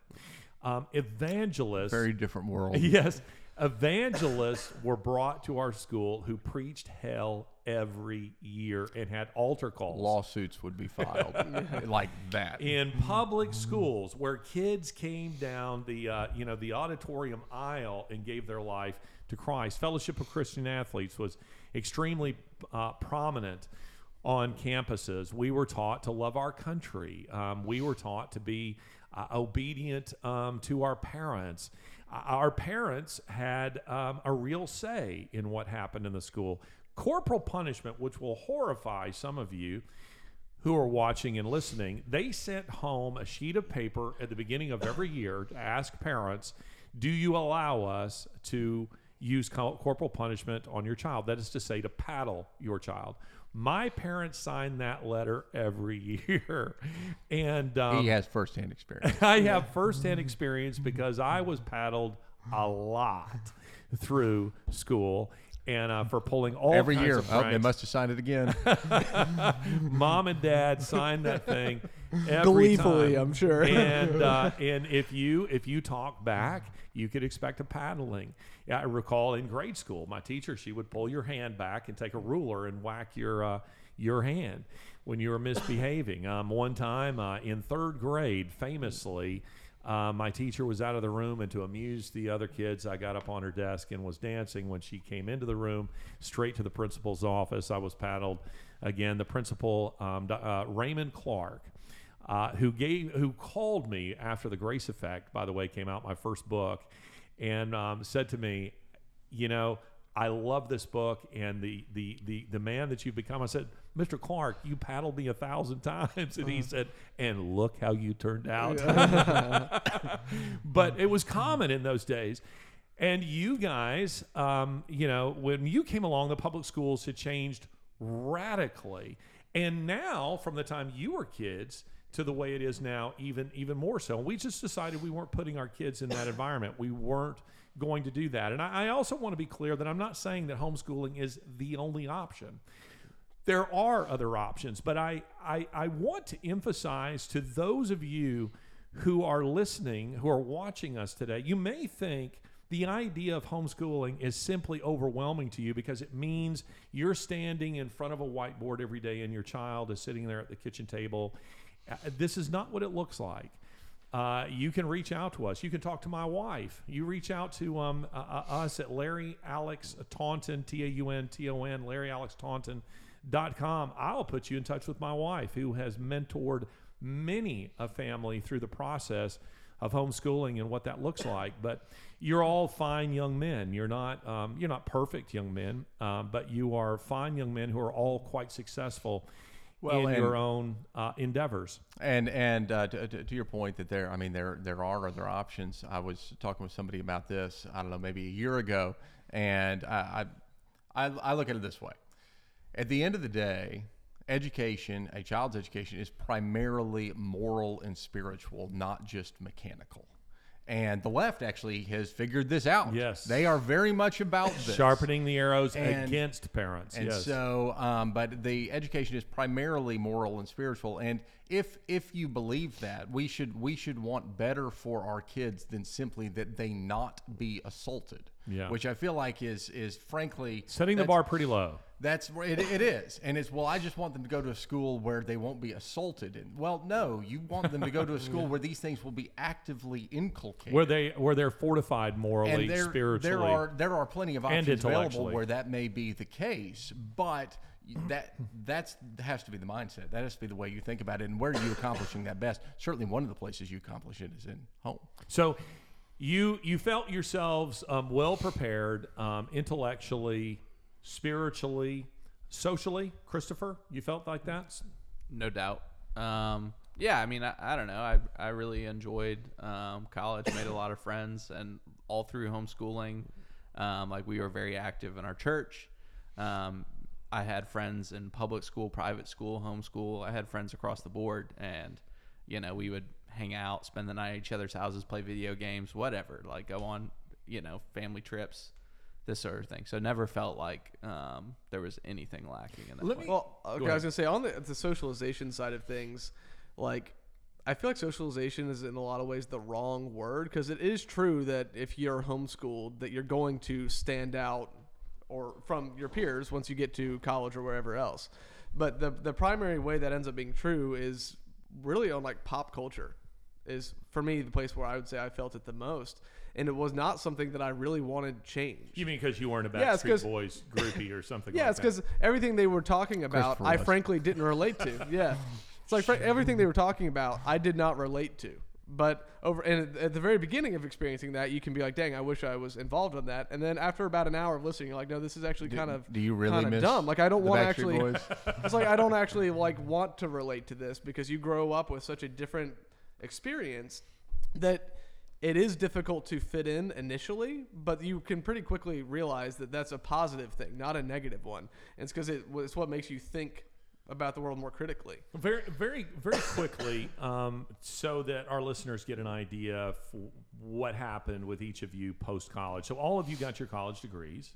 Um, evangelists, Very different world. yes, evangelists were brought to our school who preached hell every year and had altar calls Lawsuits would be filed like that. in public schools where kids came down the uh, you know the auditorium aisle and gave their life to Christ. Fellowship of Christian Athletes was extremely uh, prominent on campuses. We were taught to love our country. Um, we were taught to be uh, obedient um, to our parents. Uh, Our parents had um, a real say in what happened in the school. Corporal punishment, which will horrify some of you, who are watching and listening, they sent home a sheet of paper at the beginning of every year to ask parents, Do you allow us to use corporal punishment on your child? That is to say, to paddle your child. My parents signed that letter every year. And um, he has firsthand experience. I have firsthand experience because I was paddled a lot through school. And uh, for pulling all Every kinds year. of Oh, they must have signed it again. mom and dad signed that thing every Gleefully, time. I'm sure. and uh, and if you if you talk back, you could expect a paddling. Yeah, I recall in grade school, my teacher she would pull your hand back and take a ruler and whack your uh, your hand when you were misbehaving. Um, one time uh, in third grade, famously. Uh, my teacher was out of the room, and to amuse the other kids, I got up on her desk and was dancing. When she came into the room, straight to the principal's office, I was paddled. Again, the principal, um, uh, Raymond Clark, uh, who gave, who called me after the Grace Effect, by the way, came out my first book, and um, said to me, you know, I love this book and the the the the man that you've become. I said, Mr. Clark, you paddled me a thousand times, and he said, and look how you turned out. but it was common in those days. And you guys, um, you know, when you came along, the public schools had changed radically. And now, from the time you were kids to the way it is now, even even more so. And we just decided we weren't putting our kids in that environment. We weren't going to do that. And I, I also want to be clear that I'm not saying that homeschooling is the only option there are other options, but I, I, I want to emphasize to those of you who are listening, who are watching us today, you may think the idea of homeschooling is simply overwhelming to you because it means you're standing in front of a whiteboard every day and your child is sitting there at the kitchen table. Uh, This is not what it looks like. Uh, you can reach out to us. You can talk to my wife. You reach out to um, uh, uh, us at Larry Alex Taunton, T A U N T O N, Larry Alex. I'll put you in touch with my wife, who has mentored many a family through the process of homeschooling and what that looks like. But you're all fine young men. You're not um, you're not perfect young men, um, but you are fine young men who are all quite successful Well, in your own uh, endeavors. And and uh, to, to, to your point that there, I mean, there there are other options. I was talking with somebody about this. I don't know, maybe a year ago, and I, I, I look at it this way: at the end of the day, education, a child's education, is primarily moral and spiritual, not just mechanical. And the left actually has figured this out. Yes. they are very much about this. Sharpening the arrows And- against parents. And yes. so, um, but the education is primarily moral and spiritual. And if if you believe that, we should we should want better for our kids than simply that they not be assaulted. Yeah. Which I feel like is is frankly Setting the bar pretty low. That's where it, it is, and it's well. I just want them to go to a school where they won't be assaulted. And well, no, you want them to go to a school where these things will be actively inculcated. Where they where they're fortified morally, and there, spiritually. there are there are plenty of options available where that may be the case, but that that's has to be the mindset. That has to be the way you think about it. And where are you accomplishing that best? Certainly, one of the places you accomplish it is in home. So you you felt yourselves um, well prepared um, intellectually, spiritually, socially. Christopher, you felt like that. no doubt. Um, yeah, I mean, I, I don't know. I, I really enjoyed um, college, made a lot of friends, and all through homeschooling, um, like we were very active in our church. Um, I had friends in public school, private school, homeschool. I had friends across the board, and you know, we would hang out, spend the night at each other's houses, play video games, whatever. Like go on, you know, family trips, this sort of thing. So never felt like um, there was anything lacking in that. Let me- Well, okay, I was gonna say on the the socialization side of things, like I feel like socialization is in a lot of ways the wrong word because it is true that if you're homeschooled, that you're going to stand out or from your peers once you get to college or wherever else. But the the primary way that ends up being true is really on like pop culture is for me the place where I would say I felt it the most. And it was not something that I really wanted to change. You mean because you weren't a Yeah, it's Backstreet 'cause- Boys groupie or something Yeah, like it's that? because everything they were talking about, I frankly didn't relate to. Yeah, it's like fr- everything they were talking about, I did not relate to. But over and at- the very beginning of experiencing that, you can be like, "Dang, I wish I was involved in that." And then after about an hour of listening, you're like, "No, this is actually kind of do you really miss dumb? Like, I don't want to actually. It's like I don't actually like want to relate to this because you grow up with such a different experience that it is difficult to fit in initially, but you can pretty quickly realize that that's a positive thing, not a negative one. And it's because it, it's what makes you think about the world more critically. Very, very, very quickly, um, so that our listeners get an idea for what happened with each of you post college. So, all of you got your college degrees,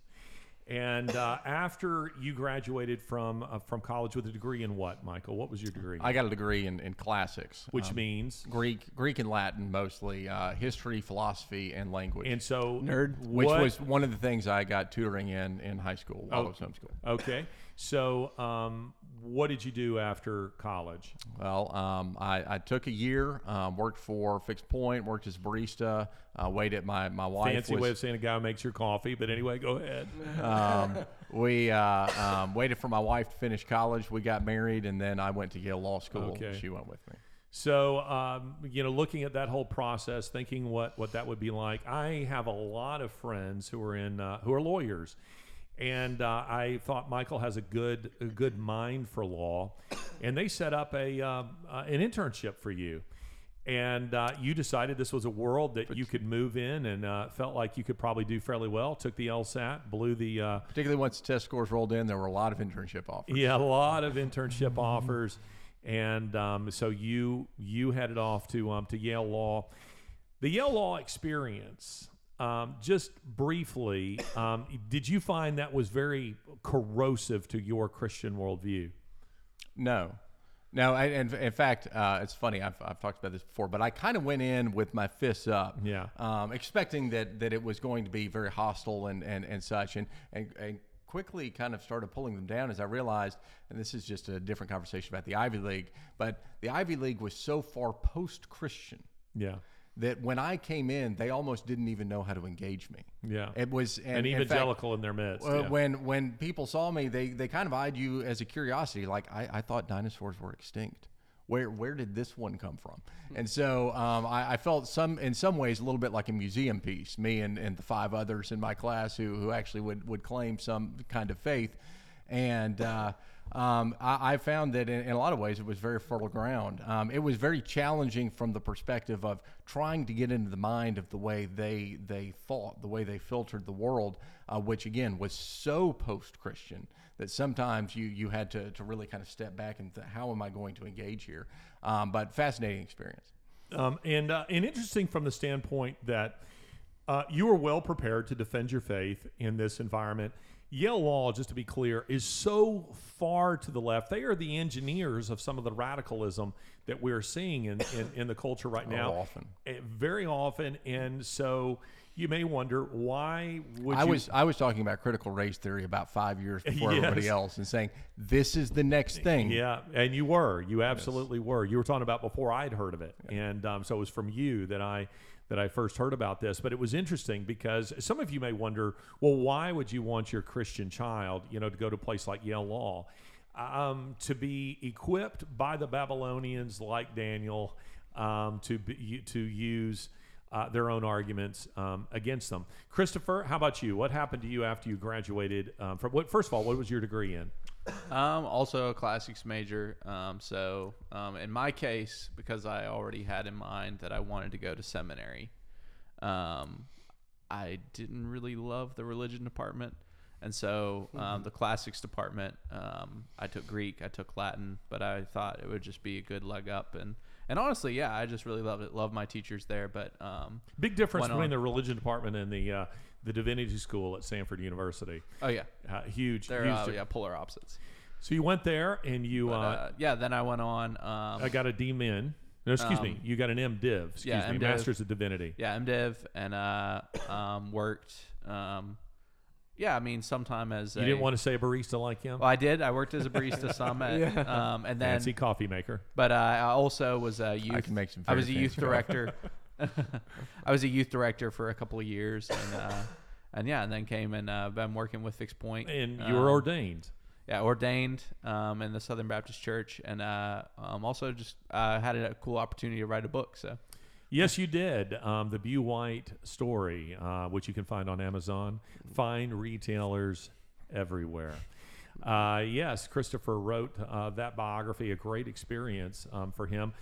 and uh, after you graduated from uh, from college with a degree in what, Michael? What was your degree? I got a degree in, in classics, Which um, means, Greek, Greek and Latin mostly, uh, history, philosophy, and language. and so Nerd. which what- was one of the things I got tutoring in in high school while I Oh. was homeschooled. okay. So, um, what did you do after college? Well, um, I, I took a year, um, worked for Fixed Point, worked as a barista, uh, waited. My my wife Fancy was, way of saying a guy makes your coffee, but anyway, go ahead. um, we uh, um, waited for my wife to finish college. We got married, and then I went to Yale Law School. Okay. She went with me. So, um, you know, looking at that whole process, thinking what, what that would be like, I have a lot of friends who are in uh, who are lawyers, and uh, I thought Michael has a good a good mind for law, and they set up a uh, uh, an internship for you, and uh, you decided this was a world that you could move in and uh, felt like you could probably do fairly well. Took the LSAT, blew the uh, Particularly once the test scores rolled in, there were a lot of internship offers. yeah, a lot of internship offers, and um, so you you headed off to um, to Yale Law. The Yale Law experience, um, just briefly, um, did you find that was very corrosive to your Christian worldview? No, no. I, and in fact, uh, it's funny. I've, I've talked about this before, but I kind of went in with my fists up, Yeah. um, expecting that that it was going to be very hostile and and, and such, and, and and quickly kind of started pulling them down as I realized, and this is just a different conversation about the Ivy League, but the Ivy League was so far post-Christian Yeah, that when I came in, they almost didn't even know how to engage me. yeah, It was and, an in fact, evangelical in their midst. uh, yeah. When when people saw me, they they kind of eyed you as a curiosity. Like I, I thought dinosaurs were extinct. Where where did this one come from? And so um, I, I felt some in some ways a little bit like a museum piece. Me and, and the five others in my class who who actually would would claim some kind of faith, and. Uh, um, I, I found that in, in a lot of ways it was very fertile ground. Um, it was very challenging from the perspective of trying to get into the mind of the way they they thought, the way they filtered the world, uh, which again was so post-Christian that sometimes you you had to, to really kind of step back and th- how am I going to engage here? Um, but fascinating experience. Um, and uh, and interesting from the standpoint that uh, you were well prepared to defend your faith in this environment. Yale Law, just to be clear, is so far to the left. They are the engineers of some of the radicalism that we're seeing in, in, in the culture right now. often. Eh, very often. And so you may wonder why would I you, was I was talking about critical race theory about five years before everybody else and saying this is the next thing. Yeah, and you were. You absolutely were. You were talking about before I'd heard of it, and um, so it was from you that I that I first heard about this. But it was interesting because some of you may wonder, well, why would you want your Christian child, you know, to go to a place like Yale Law, um, to be equipped by the Babylonians like Daniel um, to be, to use. Uh, their own arguments um, against them. Christopher, how about you? What happened to you after you graduated um, from? What first of all, what was your degree in? Um, also a classics major. Um, so um, in my case, because I already had in mind that I wanted to go to seminary, um, I didn't really love the religion department, and so um, the classics department, um, I took Greek, I took Latin, but I thought it would just be a good leg up and. And honestly, yeah, I just really loved it. Love my teachers there, but um, Big difference between on. the religion department and the uh, the divinity school at Samford University. oh yeah, Uh, huge, they're huge. uh, yeah polar opposites. So you went there and you But, uh, uh, yeah, then I went on. Um, I got a D min. No, excuse Um, me. You got an MDiv. Excuse yeah, me. MDiv. Masters of Divinity. Yeah, MDiv and uh, um, worked. Um, yeah, I mean, sometime as You a, didn't want to say a barista like him? Well, I did. I worked as a barista some at, Yeah. um, and then Fancy coffee maker. But uh, I also was a youth. I can make some I was a youth director. I was a youth director for a couple of years, and uh, and yeah, and then came and uh, been working with Fixed Point. And you were um, ordained. Yeah, ordained um, in the Southern Baptist Church, and uh, um, also just uh, had a cool opportunity to write a book. So Yes, you did. Um, the Bew White story, uh, which you can find on Amazon. Find retailers everywhere. Uh, yes, Christopher wrote uh, that biography. A great experience um, for him.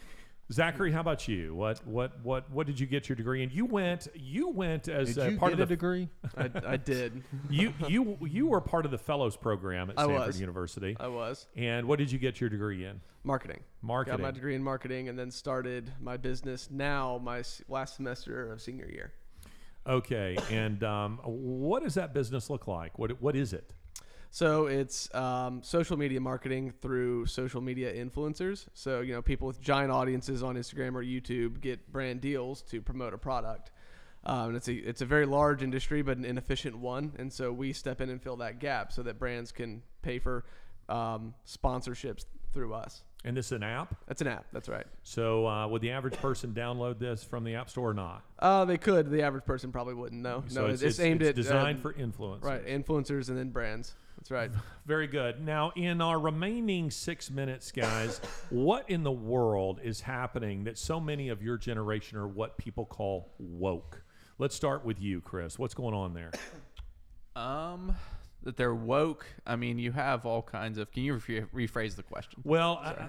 Zachary, how about you? What what what what did you get your degree in? You went you went as Did uh, you part get of the a degree? I, I did. you you you were part of the fellows program at I Samford was. University. I was And what did you get your degree in? marketing. Marketing. Got my degree in marketing, and then started my business now. My last semester of senior year. Okay, and um, what does that business look like? What what is it? So it's um, social media marketing through social media influencers. So you know, people with giant audiences on Instagram or YouTube get brand deals to promote a product. Um, and it's a it's a very large industry, but an inefficient one. And so we step in and fill that gap so that brands can pay for um, sponsorships through us. And this is an app. That's an app. That's right. So uh, would the average person download this from the App Store or not? Uh, they could. The average person probably wouldn't know. So no, it's, it's, aimed it's at designed uh, for influencers. right influencers and then brands. That's right. Very good. Now, in our remaining six minutes, guys, what in the world is happening that so many of your generation are what people call woke? Let's start with you, Chris. What's going on there? um, that they're woke. I mean, you have all kinds of. Can you re- rephrase the question? Well, I-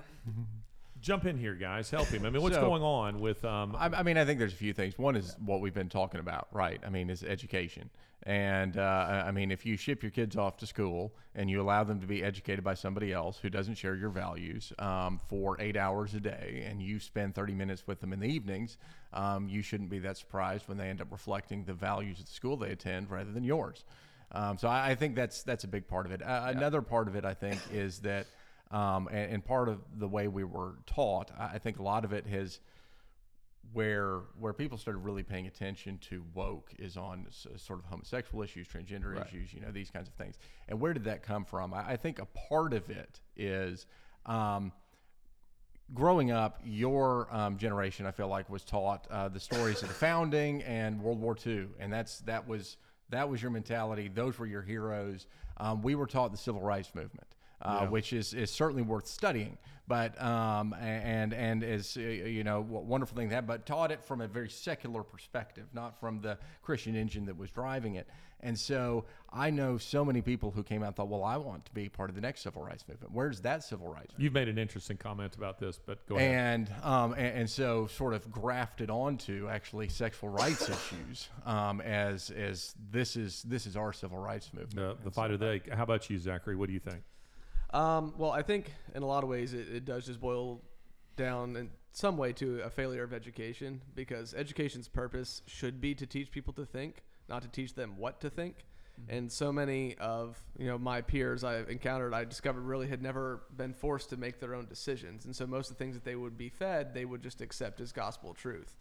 jump in here, guys. Help him. I mean, what's So- going on with? Um, I, I mean, I think there's a few things. One is what we've been talking about, right? I mean, is education. And uh, I mean, if you ship your kids off to school and you allow them to be educated by somebody else who doesn't share your values um, for eight hours a day, and you spend 30 minutes with them in the evenings, um, you shouldn't be that surprised when they end up reflecting the values of the school they attend rather than yours. Um, so I, I think that's that's a big part of it. Uh, Another part of it, I think, is that, um, and, and part of the way we were taught, I I think a lot of it has where where people started really paying attention to woke is on s- sort of homosexual issues, transgender issues, you know, these kinds of things. And where did that come from? I, I think a part of it is. Um, growing up, your um, generation, I feel like, was taught uh, the stories of the founding and World War II, and that's that was that was your mentality. Those were your heroes. Um, we were taught the civil rights movement, uh, which is, is certainly worth studying. But um, and and is uh, you know wonderful thing to have, but taught it from a very secular perspective, not from the Christian engine that was driving it. And so I know so many people who came out and thought, well, I want to be part of the next civil rights movement. Where's that civil rights? movement? You've made an interesting comment about this, but go ahead. and um, and, and so sort of grafted onto actually sexual rights issues um, as as this is this is our civil rights movement. the, the fight of the day. How about you, Zachary? What do you think? Um, well, I think in a lot of ways it, it does just boil down in some way to a failure of education because education's purpose should be to teach people to think, not to teach them what to think. And so many of you know my peers I've encountered, I discovered really had never been forced to make their own decisions, and so most of the things that they would be fed, they would just accept as gospel truth.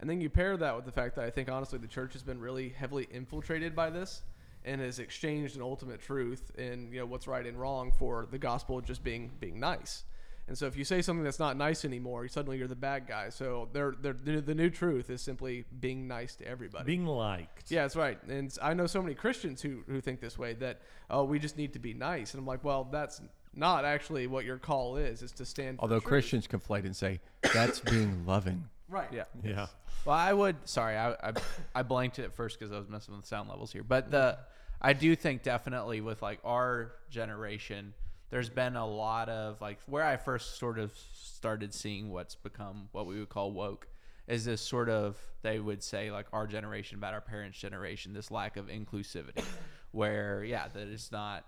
And then you pair that with the fact that I think honestly the church has been really heavily infiltrated by this and has exchanged an ultimate truth in you know what's right and wrong for the gospel of just being being nice. And so if you say something that's not nice anymore, suddenly you're the bad guy. So they're, they're, the, the new truth is simply being nice to everybody. Being liked. Yeah, that's right. And I know so many Christians who, who think this way that, oh, we just need to be nice. And I'm like, well, that's not actually what your call is, is to stand Although. Christians conflate and say that's being loving. Right. Yeah. Yeah. Well, I would. Sorry, I I, I blanked it at first because I was messing with the sound levels here. But the I do think definitely with like our generation, there's been a lot of like where I first sort of started seeing what's become what we would call woke is this sort of they would say like our generation about our parents' generation, this lack of inclusivity, where yeah, that it's not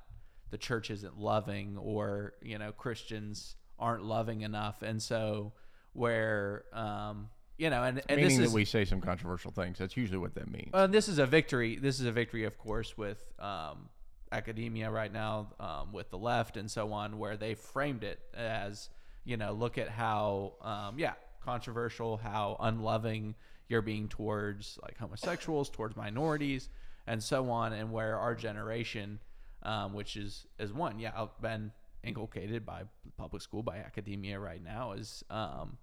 the church isn't loving or you know Christians aren't loving enough, and so where um you know and, and Meaning this that is we say some controversial things. That's usually what that means. uh, this is a victory. This is a victory, of course, with um, academia right now, um, with the left and so on, where they framed it as, you know, look at how, um, yeah, controversial, how unloving you're being towards like homosexuals, towards minorities, and so on, and where our generation, um, which is is one, yeah, I've been inculcated by public school, by academia right now, is um,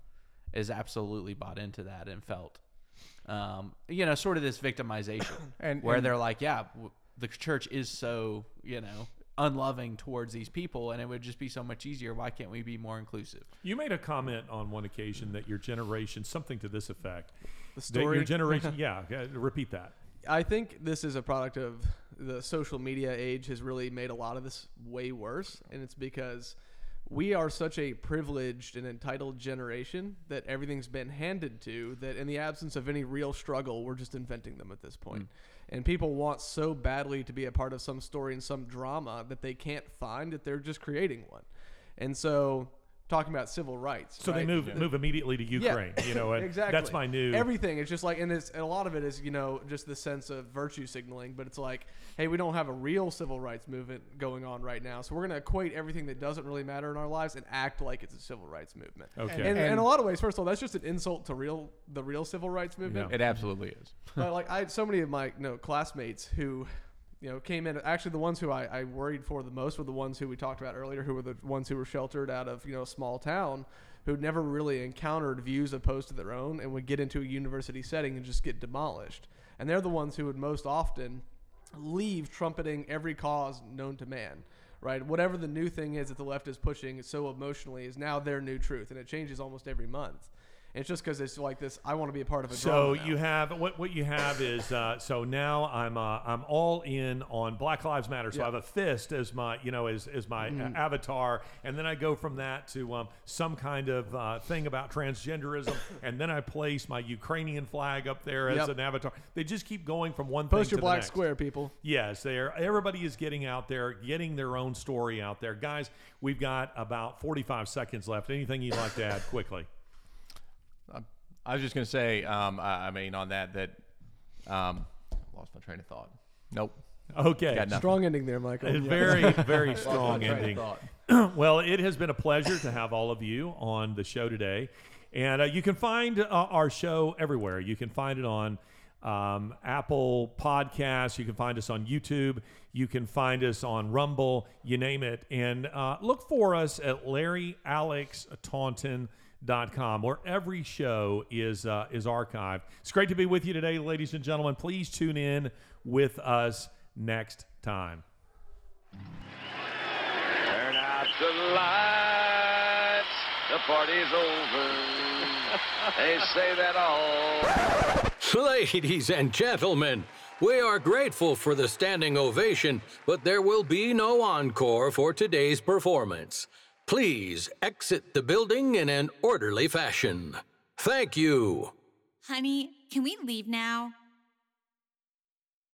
is absolutely bought into that and felt, um, you know, sort of this victimization, And- where and- they're like, yeah, w- the church is so, you know, unloving towards these people, and it would just be so much easier. Why can't we be more inclusive? You made a comment on one occasion that your generation, something to this effect, The that your generation, yeah, yeah, repeat that. I think this is a product of the social media age has really made a lot of this way worse, and it's because we are such a privileged and entitled generation that everything's been handed to that in the absence of any real struggle, we're just inventing them at this point. Mm. And people want so badly to be a part of some story and some drama that they can't find that they're just creating one. And so talking about civil rights. So they right? move move immediately to Ukraine. You know, exactly. that's my new. everything. It's just like, and it's and a lot of it is you know just the sense of virtue signaling. But it's like, hey, we don't have a real civil rights movement going on right now, so we're gonna equate everything that doesn't really matter in our lives and act like it's a civil rights movement. Okay. And, And- in a lot of ways, first of all, that's just an insult to real the real civil rights movement. It absolutely is. but like I had so many of my you know, classmates who you know came in actually the ones who I, I worried for the most were the ones who we talked about earlier who were the ones who were sheltered out of you know a small town who'd never really encountered views opposed to their own and would get into a university setting and just get demolished. And they're the ones who would most often leave trumpeting every cause known to man right? Whatever the new thing is that the left is pushing so emotionally is now their new truth and it changes almost every month it's just because it's like this i want to be a part of a So you have what what you have is uh, so now I'm uh, I'm all in on Black Lives Matter. So Yeah. I have a fist as my you know as, as my uh, avatar, and then I go from that to um, some kind of uh, thing about transgenderism, and then I place my Ukrainian flag up there as Yep. an avatar. They just keep going from one post thing your to black the next. square people Yes, there. Everybody is getting out there, getting their own story out there, guys. We've got about 45 seconds left. Anything you'd like to add quickly? I was just going to say, um, I, I mean, on that, that um, lost my train of thought. Nope. Okay. Got nothing. Strong ending there, Michael. A very, very strong train of ending. thought. well, it has been a pleasure to have all of you on the show today. And uh, you can find uh, our show everywhere. You can find it on um, Apple Podcasts. You can find us on YouTube. You can find us on Rumble, you name it. And uh, look for us at LarryAlexTaunton.com, where every show is, uh, is archived. It's great to be with you today, ladies and gentlemen. Please tune in with us next time. Turn out the lights. The party's over. they say that all. Ladies and gentlemen, we are grateful for the standing ovation, but there will be no encore for today's performance. Please exit the building in an orderly fashion. Thank you. Honey, can we leave now?